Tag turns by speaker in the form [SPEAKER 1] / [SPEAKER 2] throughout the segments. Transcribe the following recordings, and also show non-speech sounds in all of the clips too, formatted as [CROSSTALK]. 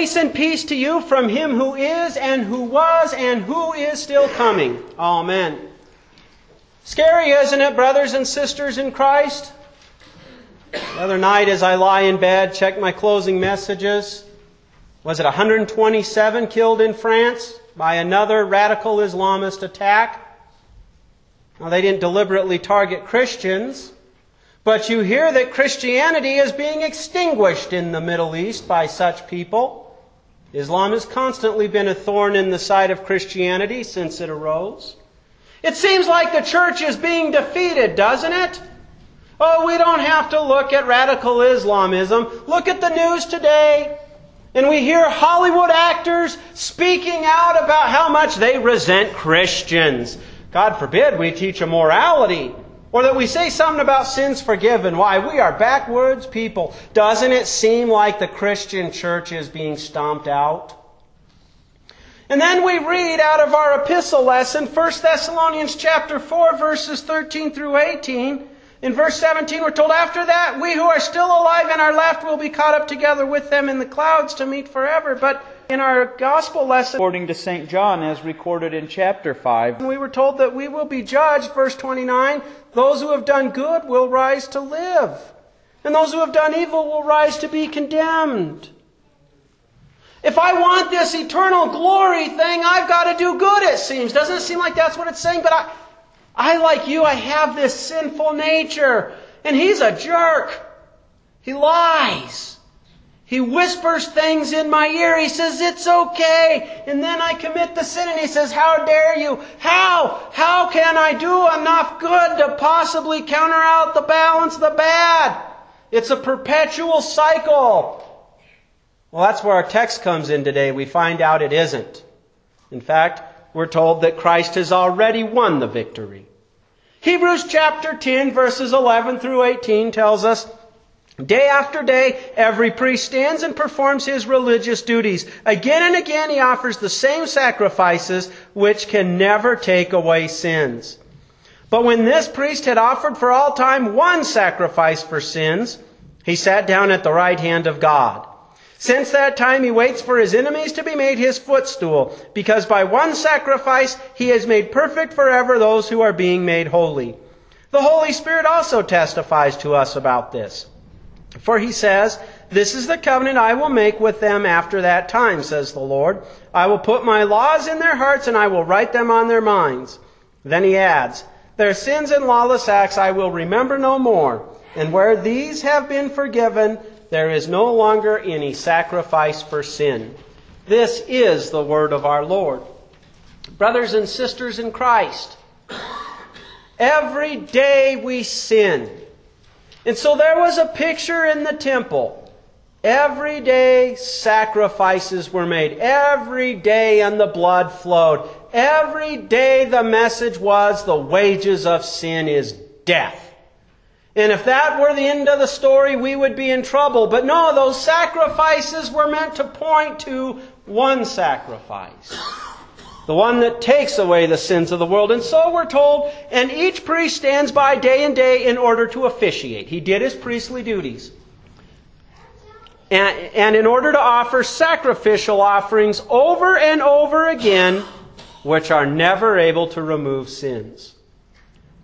[SPEAKER 1] Grace and peace to you from him who is, and who was, and who is still coming. Amen. Scary, isn't it, brothers and sisters in Christ? The other night, as I lie in bed, check my closing messages. Was it 127 killed in France by another radical Islamist attack? Now, they didn't deliberately target Christians, but you hear that Christianity is being extinguished in the Middle East by such people. Islam has constantly been a thorn in the side of Christianity since it arose. It seems like the church is being defeated, doesn't it? Oh, we don't have to look at radical Islamism. Look at the news today. And we hear Hollywood actors speaking out about how much they resent Christians. God forbid we teach a morality or that we say something about sins forgiven. Why? We are backwards people. Doesn't it seem like the Christian church is being stomped out? And then we read out of our epistle lesson, 1 Thessalonians chapter 4, verses 13 through 18. In verse 17, we're told, After that, we who are still alive and are left will be caught up together with them in the clouds to meet forever. But in our gospel lesson, according to St. John, as recorded in chapter 5, we were told that we will be judged, verse 29, those who have done good will rise to live, and those who have done evil will rise to be condemned. If I want this eternal glory thing, I've got to do good, it seems. Doesn't it seem like that's what it's saying? But I, I, like you, I have this sinful nature. And he's a jerk. He lies. He whispers things in my ear. He says, it's okay. And then I commit the sin and he says, how dare you? How? How can I do enough good to possibly counter out the balance the bad? It's a perpetual cycle. Well, that's where our text comes in today. We find out it isn't. In fact, we're told that Christ has already won the victory. Hebrews chapter 10 verses 11 through 18 tells us, Day after day, every priest stands and performs his religious duties. Again and again, he offers the same sacrifices which can never take away sins. But when this priest had offered for all time one sacrifice for sins, he sat down at the right hand of God. Since that time he waits for his enemies to be made his footstool, because by one sacrifice he has made perfect forever those who are being made holy. The Holy Spirit also testifies to us about this. For he says, This is the covenant I will make with them after that time, says the Lord. I will put my laws in their hearts and I will write them on their minds. Then he adds, Their sins and lawless acts I will remember no more. And where these have been forgiven, there is no longer any sacrifice for sin. This is the word of our Lord. Brothers and sisters in Christ, every day we sin. And so there was a picture in the temple. Every day sacrifices were made. Every day and the blood flowed. Every day the message was the wages of sin is death. And if that were the end of the story, we would be in trouble. But no, those sacrifices were meant to point to one sacrifice. The one that takes away the sins of the world. And so we're told, and each priest stands by day and day in order to officiate. He did his priestly duties. And, and in order to offer sacrificial offerings over and over again, which are never able to remove sins.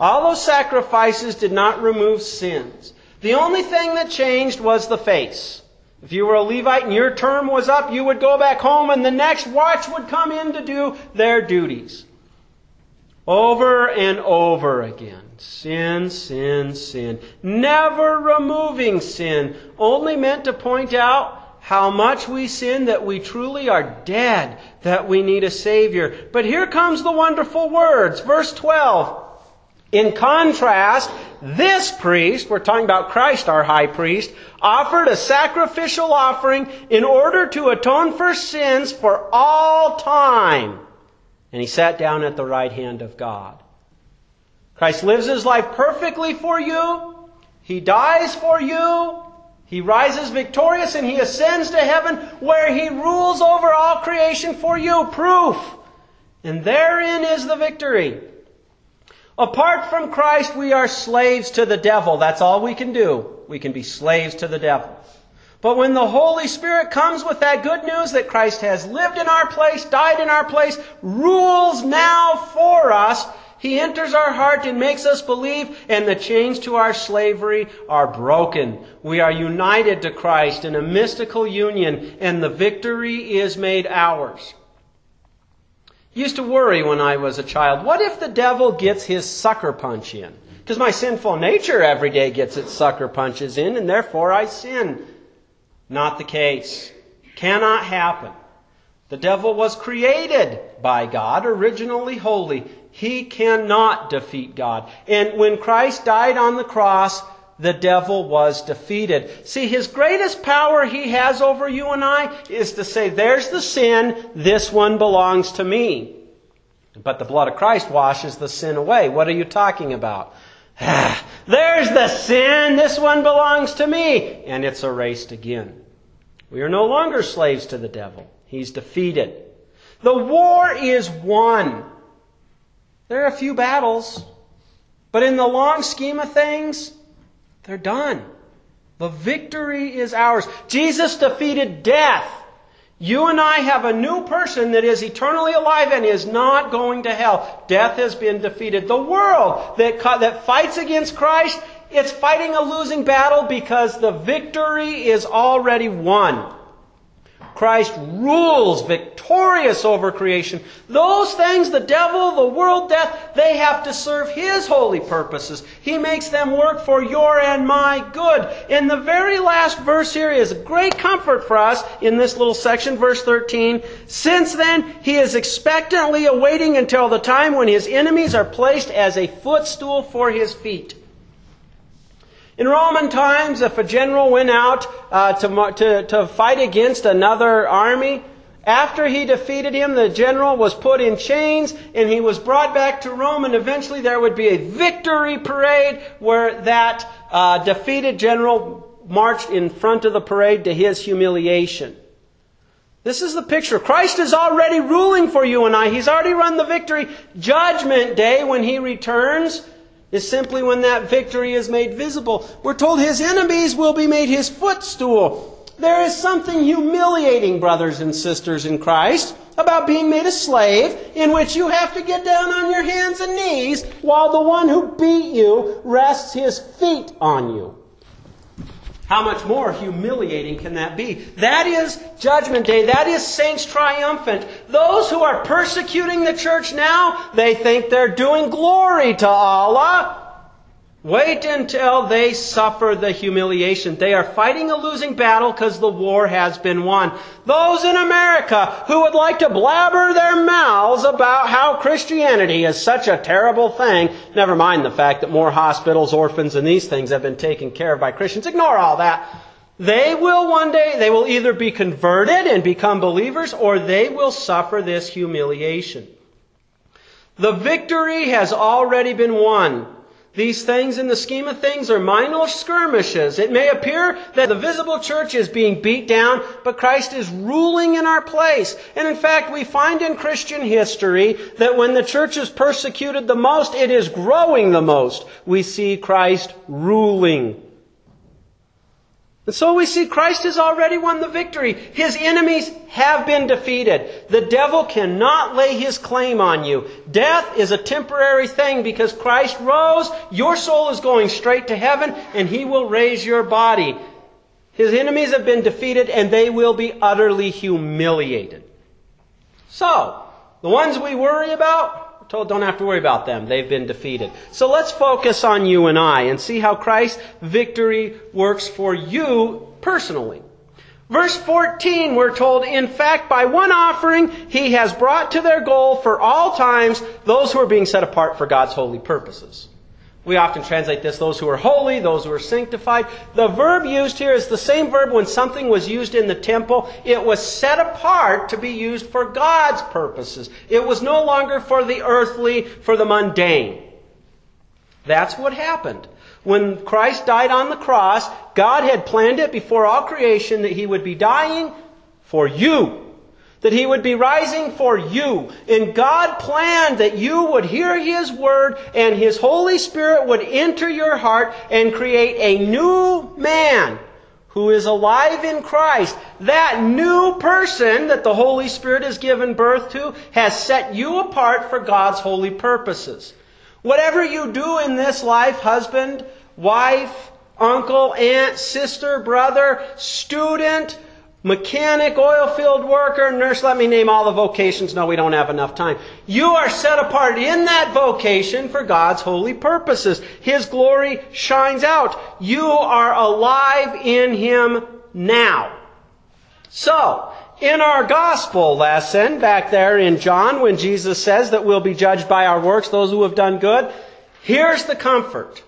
[SPEAKER 1] All those sacrifices did not remove sins. The only thing that changed was the face. If you were a Levite and your term was up, you would go back home and the next watch would come in to do their duties. Over and over again. Sin, sin, sin. Never removing sin. Only meant to point out how much we sin, that we truly are dead, that we need a Savior. But here comes the wonderful words. Verse 12. In contrast, this priest, we're talking about Christ, our high priest, offered a sacrificial offering in order to atone for sins for all time. And he sat down at the right hand of God. Christ lives his life perfectly for you. He dies for you. He rises victorious and he ascends to heaven where he rules over all creation for you. Proof. And therein is the victory. Apart from Christ, we are slaves to the devil. That's all we can do. We can be slaves to the devil. But when the Holy Spirit comes with that good news that Christ has lived in our place, died in our place, rules now for us, He enters our heart and makes us believe, and the chains to our slavery are broken. We are united to Christ in a mystical union, and the victory is made ours. Used to worry when I was a child, what if the devil gets his sucker punch in? Because my sinful nature every day gets its sucker punches in, and therefore I sin. Not the case. Cannot happen. The devil was created by God, originally holy. He cannot defeat God. And when Christ died on the cross, the devil was defeated. See, his greatest power he has over you and I is to say, there's the sin, this one belongs to me. But the blood of Christ washes the sin away. What are you talking about? [SIGHS] there's the sin, this one belongs to me. And it's erased again. We are no longer slaves to the devil. He's defeated. The war is won. There are a few battles, but in the long scheme of things, they're done. The victory is ours. Jesus defeated death. You and I have a new person that is eternally alive and is not going to hell. Death has been defeated. The world that, that fights against Christ it's fighting a losing battle because the victory is already won. Christ rules victorious over creation. Those things, the devil, the world, death, they have to serve His holy purposes. He makes them work for your and my good. And the very last verse here is a great comfort for us in this little section, verse 13. Since then, He is expectantly awaiting until the time when His enemies are placed as a footstool for His feet. In Roman times, if a general went out uh, to, to, to fight against another army, after he defeated him, the general was put in chains and he was brought back to Rome, and eventually there would be a victory parade where that uh, defeated general marched in front of the parade to his humiliation. This is the picture. Christ is already ruling for you and I. He's already run the victory. Judgment day, when he returns, is simply when that victory is made visible. We're told his enemies will be made his footstool. There is something humiliating, brothers and sisters in Christ, about being made a slave in which you have to get down on your hands and knees while the one who beat you rests his feet on you. How much more humiliating can that be? That is Judgment Day. That is Saints Triumphant. Those who are persecuting the church now, they think they're doing glory to Allah. Wait until they suffer the humiliation. They are fighting a losing battle because the war has been won. Those in America who would like to blabber their mouths about how Christianity is such a terrible thing, never mind the fact that more hospitals, orphans, and these things have been taken care of by Christians. Ignore all that. They will one day, they will either be converted and become believers or they will suffer this humiliation. The victory has already been won. These things, in the scheme of things, are minor skirmishes. It may appear that the visible church is being beat down, but Christ is ruling in our place. And in fact, we find in Christian history that when the church is persecuted the most, it is growing the most. We see Christ ruling. And so we see Christ has already won the victory. His enemies have been defeated. The devil cannot lay his claim on you. Death is a temporary thing because Christ rose. Your soul is going straight to heaven and he will raise your body. His enemies have been defeated and they will be utterly humiliated. So, the ones we worry about, told don't have to worry about them. They've been defeated. So let's focus on you and I and see how Christ's victory works for you personally. Verse 14, we're told, in fact, by one offering, he has brought to their goal for all times those who are being set apart for God's holy purposes. We often translate this those who are holy, those who are sanctified. The verb used here is the same verb when something was used in the temple. It was set apart to be used for God's purposes. It was no longer for the earthly, for the mundane. That's what happened. When Christ died on the cross, God had planned it before all creation that He would be dying for you that he would be rising for you. And God planned that you would hear his word and his Holy Spirit would enter your heart and create a new man who is alive in Christ, that new person that the Holy Spirit has given birth to has set you apart for God's holy purposes. Whatever you do in this life, husband, wife, uncle, aunt, sister, brother, student, mechanic, oil field worker, nurse, let me name all the vocations. No, we don't have enough time. You are set apart in that vocation for God's holy purposes. His glory shines out. You are alive in Him now. So, in our gospel lesson back there in John, when Jesus says that we'll be judged by our works, those who have done good, here's the comfort.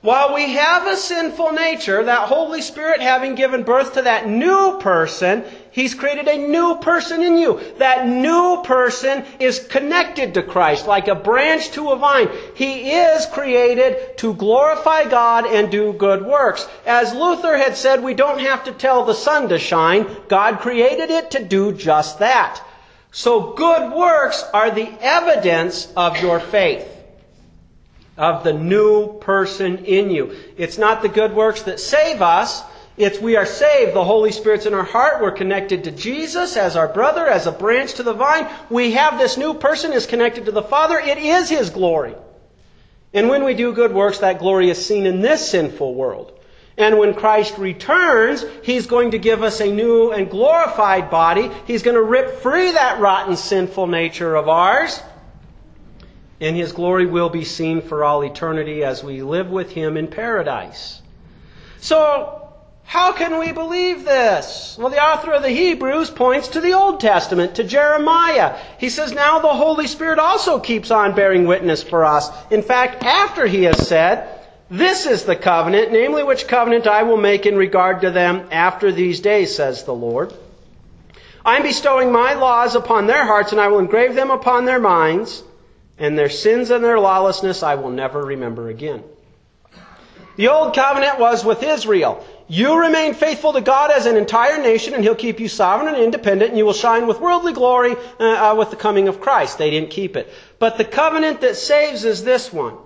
[SPEAKER 1] While we have a sinful nature, that Holy Spirit having given birth to that new person, He's created a new person in you. That new person is connected to Christ like a branch to a vine. He is created to glorify God and do good works. As Luther had said, we don't have to tell the sun to shine. God created it to do just that. So good works are the evidence of your faith of the new person in you. It's not the good works that save us. It's we are saved. The Holy Spirit's in our heart. We're connected to Jesus as our brother, as a branch to the vine. We have this new person is connected to the Father. It is His glory. And when we do good works, that glory is seen in this sinful world. And when Christ returns, He's going to give us a new and glorified body. He's going to rip free that rotten, sinful nature of ours and his glory will be seen for all eternity as we live with him in paradise. So, how can we believe this? Well, the author of the Hebrews points to the Old Testament, to Jeremiah. He says, Now the Holy Spirit also keeps on bearing witness for us. In fact, after he has said, This is the covenant, namely which covenant I will make in regard to them after these days, says the Lord. I'm bestowing my laws upon their hearts, and I will engrave them upon their minds and their sins and their lawlessness I will never remember again. The old covenant was with Israel. You remain faithful to God as an entire nation, and He'll keep you sovereign and independent, and you will shine with worldly glory uh, uh, with the coming of Christ. They didn't keep it. But the covenant that saves is this one.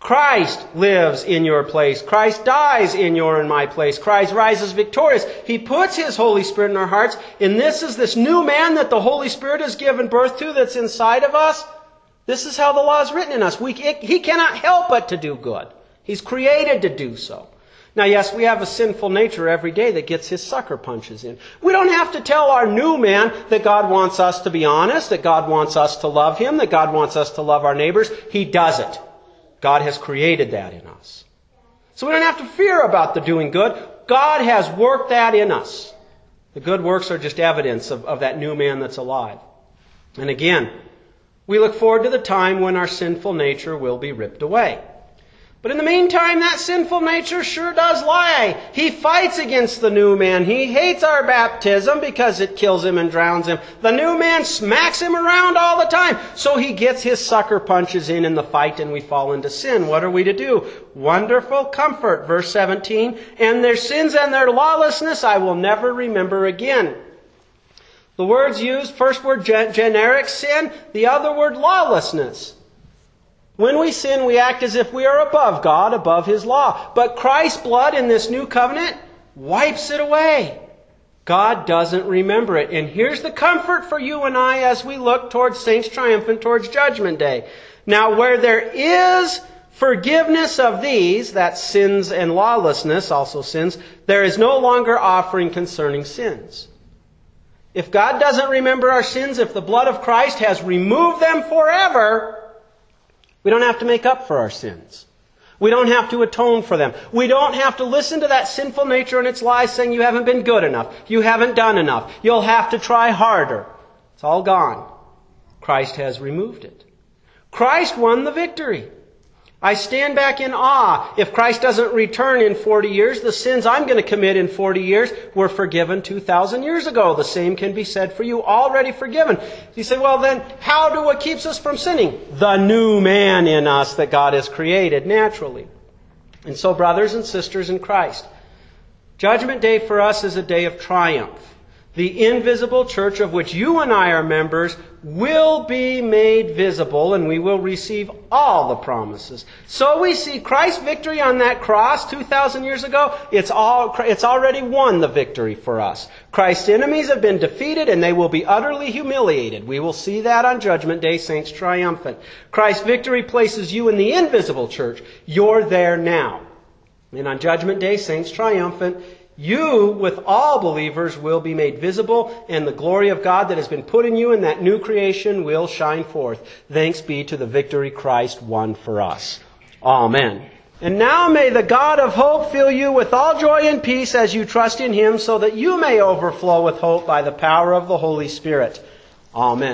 [SPEAKER 1] Christ lives in your place. Christ dies in your and my place. Christ rises victorious. He puts His Holy Spirit in our hearts, and this is this new man that the Holy Spirit has given birth to that's inside of us. This is how the law is written in us. We, it, he cannot help but to do good. He's created to do so. Now, yes, we have a sinful nature every day that gets his sucker punches in. We don't have to tell our new man that God wants us to be honest, that God wants us to love him, that God wants us to love our neighbors. He does it. God has created that in us. So we don't have to fear about the doing good. God has worked that in us. The good works are just evidence of, of that new man that's alive. And again, we look forward to the time when our sinful nature will be ripped away. But in the meantime, that sinful nature sure does lie. He fights against the new man. He hates our baptism because it kills him and drowns him. The new man smacks him around all the time. So he gets his sucker punches in in the fight and we fall into sin. What are we to do? Wonderful comfort. Verse 17. And their sins and their lawlessness I will never remember again. The words used, first word generic sin, the other word lawlessness. When we sin, we act as if we are above God, above His law. But Christ's blood in this new covenant wipes it away. God doesn't remember it. And here's the comfort for you and I as we look towards Saints Triumphant, towards Judgment Day. Now, where there is forgiveness of these, that sins and lawlessness, also sins, there is no longer offering concerning sins. If God doesn't remember our sins, if the blood of Christ has removed them forever, we don't have to make up for our sins. We don't have to atone for them. We don't have to listen to that sinful nature and its lies saying you haven't been good enough. You haven't done enough. You'll have to try harder. It's all gone. Christ has removed it. Christ won the victory. I stand back in awe. If Christ doesn't return in 40 years, the sins I'm going to commit in 40 years were forgiven 2,000 years ago. The same can be said for you, already forgiven. You say, well then, how do what keeps us from sinning? The new man in us that God has created naturally. And so, brothers and sisters in Christ, Judgment Day for us is a day of triumph. The invisible church of which you and I are members will be made visible and we will receive all the promises. So we see Christ's victory on that cross 2,000 years ago. It's, all, it's already won the victory for us. Christ's enemies have been defeated and they will be utterly humiliated. We will see that on Judgment Day, saints triumphant. Christ's victory places you in the invisible church. You're there now. And on Judgment Day, saints triumphant, you, with all believers, will be made visible, and the glory of God that has been put in you in that new creation will shine forth. Thanks be to the victory Christ won for us. Amen. And now may the God of hope fill you with all joy and peace as you trust in him, so that you may overflow with hope by the power of the Holy Spirit. Amen.